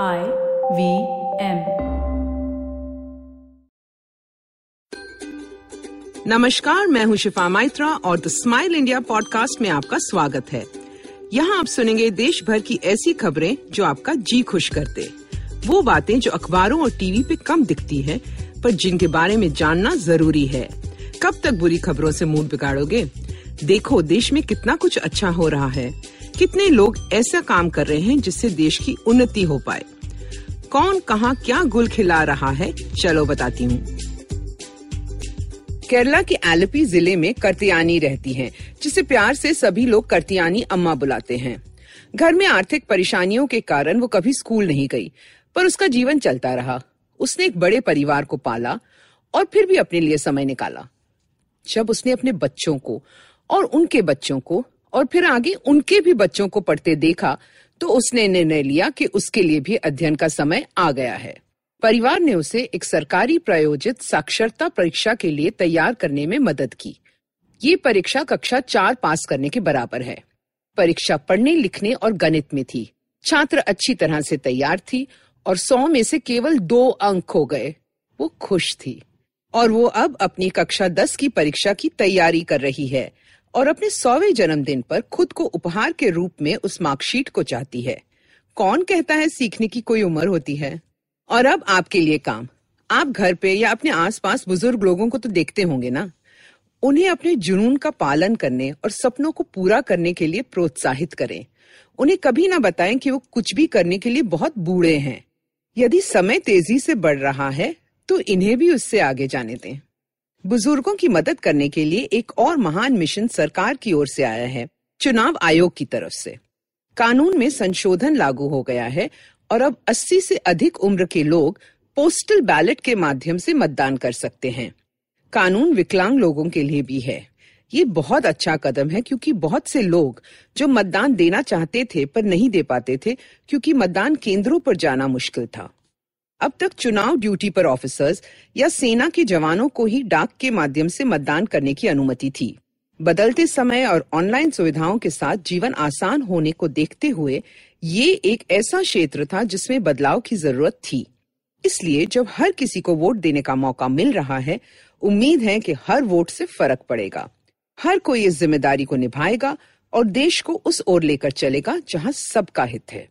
I V M नमस्कार मैं हूँ शिफा माइत्रा और द स्माइल इंडिया पॉडकास्ट में आपका स्वागत है। यहाँ आप सुनेंगे देश भर की ऐसी खबरें जो आपका जी खुश करते वो बातें जो अखबारों और टीवी पे कम दिखती हैं, पर जिनके बारे में जानना ज़रूरी है। कब तक बुरी खबरों से मूड बिगाड़ोगे? देखो देश में कितना कुछ अच्छा हो रहा है। कितने लोग ऐसा काम कर रहे हैं जिससे देश की उन्नति हो पाए? कौन कहाँ क्या गुल खिला रहा है? चलो बताती हूँ। केरला के एलपी ज़िले में कर्तियानी रहती हैं, जिसे प्यार से सभी लोग कर्तियानी अम्मा बुलाते हैं। घर में आर्थिक परेशानियों के कारण वो कभी स्कूल नहीं गई पर उसका जीवन चलता रहा। उसने एक बड़े परिवार को पाला और फिर भी अपने लिए समय निकाला। जब उसने अपने बच्चों को और उनके बच्चों को और फिर आगे उनके भी बच्चों को पढ़ते देखा तो उसने निर्णय लिया कि उसके लिए भी अध्ययन का समय आ गया है। परिवार ने उसे एक सरकारी प्रायोजित साक्षरता परीक्षा के लिए तैयार करने में मदद की। ये परीक्षा कक्षा चार पास करने के बराबर है। परीक्षा पढ़ने, लिखने और गणित में थी। छात्र अच्छी तरह से तैयार थी और सौ में से केवल दो अंक हो गए। वो खुश थी और वो अब अपनी कक्षा दस की परीक्षा की तैयारी कर रही है। और अपने सौवे जन्मदिन पर खुद को उपहार के रूप में उस मार्कशीट को चाहती है। कौन कहता है सीखने की कोई उम्र होती है? और अब आपके लिए काम। आप घर पे या अपने आसपास बुज़ुर्ग लोगों को तो देखते होंगे ना। उन्हें अपने जुनून का पालन करने और सपनों को पूरा करने के लिए प्रोत्साहित करें। उन्हें कभी ना बताएँ कि वो कुछ भी करने के लिए बहुत बूढ़े हैं। यदि समय तेज़ी से बढ़ रहा है तो इन्हें भी उससे आगे जाने दें। बुज़ुर्गों की मदद करने के लिए एक और महान मिशन सरकार की ओर से आया है, चुनाव आयोग की तरफ़ से। कानून में संशोधन लागू हो गया है और अब 80 से अधिक उम्र के लोग पोस्टल बैलेट के माध्यम से मतदान कर सकते हैं। कानून विकलांग लोगों के लिए भी है। ये बहुत अच्छा कदम है क्योंकि बहुत से लोग जो मतदान देना चाहते थे पर नहीं दे पाते थे, क्योंकि मतदान केंद्रों पर जाना मुश्किल था। अब तक चुनाव ड्यूटी पर ऑफिसर्स या सेना के जवानों को ही डाक के माध्यम से मतदान करने की अनुमति थी। बदलते समय और ऑनलाइन सुविधाओं के साथ जीवन आसान होने को देखते हुए ये एक ऐसा क्षेत्र था जिसमें बदलाव की ज़रूरत थी। इसलिए जब हर किसी को वोट देने का मौका मिल रहा है, उम्मीद है कि हर वोट से फ़र्क पड़ेगा। हर कोई इस ज़िम्मेदारी को निभाएगा और देश को उस ओर लेकर चलेगा जहाँ सबका हित है।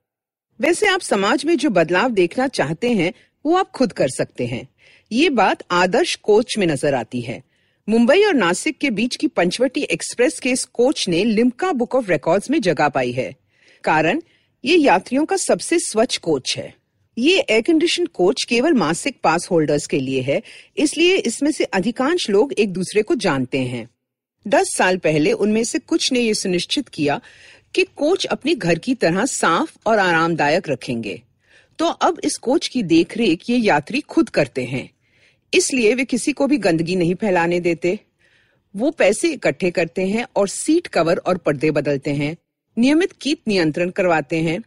वैसे आप समाज में जो बदलाव देखना चाहते हैं, वो आप खुद कर सकते हैं। ये बात आदर्श कोच में नज़र आती है। मुंबई और नासिक के बीच की पंचवटी एक्सप्रेस के इस कोच ने लिम्का बुक ऑफ़ रिकॉर्ड्स में जगह पाई है। कारण, ये यात्रियों का सबसे स्वच्छ कोच है। ये एयर कंडीशन कोच केवल मासिक पास होल्डर्स के लिए है, इसलिए इसमें से अधिकांश लोग एक दूसरे को जानते हैं। दस साल पहले उनमें से कुछ ने ये सुनिश्चित किया कि कोच अपने घर की तरह साफ़ और आरामदायक रखेंगे। तो अब इस कोच की देखरेख ये यात्री खुद करते हैं। इसलिए वे किसी को भी गंदगी नहीं फैलाने देते। वो पैसे इकट्ठे करते हैं और सीट कवर और पर्दे बदलते हैं। नियमित कीट नियंत्रण करवाते हैं।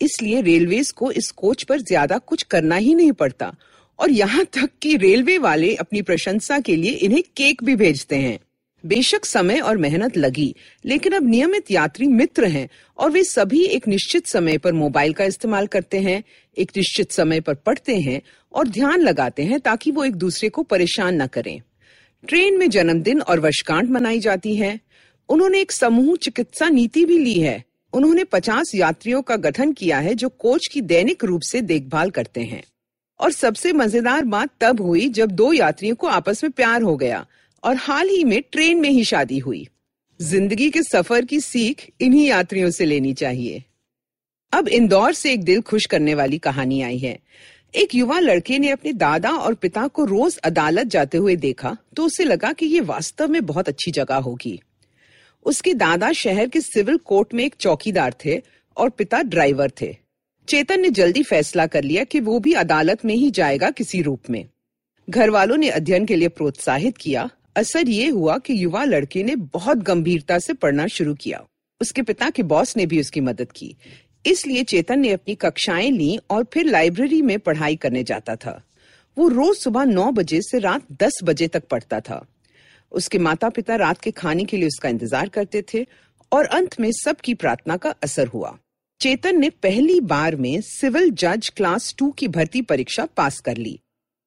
इसलिए रेलवेज को इस कोच पर ज़्यादा कुछ करना ही नहीं पड़ता। और यहाँ तक कि रेलवे वाले अपनी प्रशंसा के लिए इन्हें केक भी भेजते हैं। बेशक समय और मेहनत लगी, लेकिन अब नियमित यात्री मित्र हैं और वे सभी एक निश्चित समय पर मोबाइल का इस्तेमाल करते हैं, एक निश्चित समय पर पढ़ते हैं और ध्यान लगाते हैं ताकि वो एक दूसरे को परेशान न करें। ट्रेन में जन्मदिन और वर्षगांठ मनाई जाती है। उन्होंने एक समूह चिकित्सा नीति भी ली है। उन्होंने 50 यात्रियों का गठन किया है जो कोच की दैनिक रूप से देखभाल करते हैं। और सबसे मज़ेदार बात तब हुई जब दो यात्रियों को आपस में प्यार हो गया। और हाल ही में ट्रेन में ही शादी हुई। ज़िंदगी के सफ़र की सीख इन्हीं यात्रियों से लेनी चाहिए। अब इंदौर से एक दिल खुश करने वाली कहानी आई है। एक युवा लड़के ने अपने दादा और पिता को रोज अदालत जाते हुए देखा तो उसे लगा कि ये वास्तव में बहुत अच्छी जगह होगी। उसके दादा शहर के सिविल कोर्ट में एक चौकीदार थे और पिता ड्राइवर थे। चेतन ने जल्दी फैसला कर लिया कि वो भी अदालत में ही जाएगा किसी रूप में। घर वालों ने अध्ययन के लिए प्रोत्साहित किया असर ये हुआ कि युवा लड़के ने बहुत गंभीरता से पढ़ना शुरू किया। उसके पिता के बॉस ने भी उसकी मदद की। इसलिए चेतन ने अपनी कक्षाएँ ली और फिर लाइब्रेरी में पढ़ाई करने जाता था। वो रोज सुबह नौ बजे से रात दस बजे तक पढ़ता था। उसके माता पिता रात के खाने के लिए उसका इंतज़ार करते थे और अंत में सबकी प्रार्थना का असर हुआ। चेतन ने पहली बार में सिविल जज क्लास टू की भर्ती परीक्षा पास कर ली।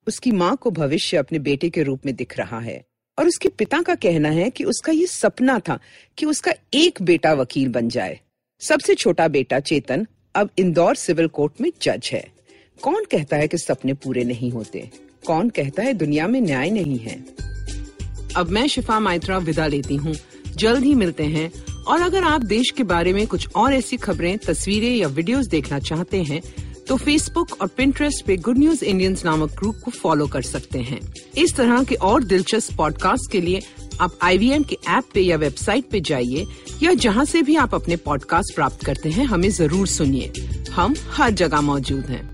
उसकी माँ को भविष्य अपने बेटे के रूप में दिख रहा है। और उसके पिता का कहना है कि उसका ये सपना था कि उसका एक बेटा वकील बन जाए। सबसे छोटा बेटा चेतन अब इंदौर सिविल कोर्ट में जज है। कौन कहता है कि सपने पूरे नहीं होते? कौन कहता है दुनिया में न्याय नहीं है? अब मैं शिफा माइत्रा विदा लेती हूँ। जल्द ही मिलते हैं। और अगर आप देश के बारे में कुछ और ऐसी खबरें, तस्वीरें या वीडियोस देखना चाहते हैं तो फेसबुक और पिंटरेस्ट पे गुड न्यूज़ इंडियंस नामक ग्रुप को फॉलो कर सकते हैं। इस तरह के और दिलचस्प पॉडकास्ट के लिए आप आईवीएम के ऐप पे या वेबसाइट पे जाइए, या जहाँ से भी आप अपने पॉडकास्ट प्राप्त करते हैं, हमें ज़रूर सुनिए। हम हर जगह मौजूद हैं।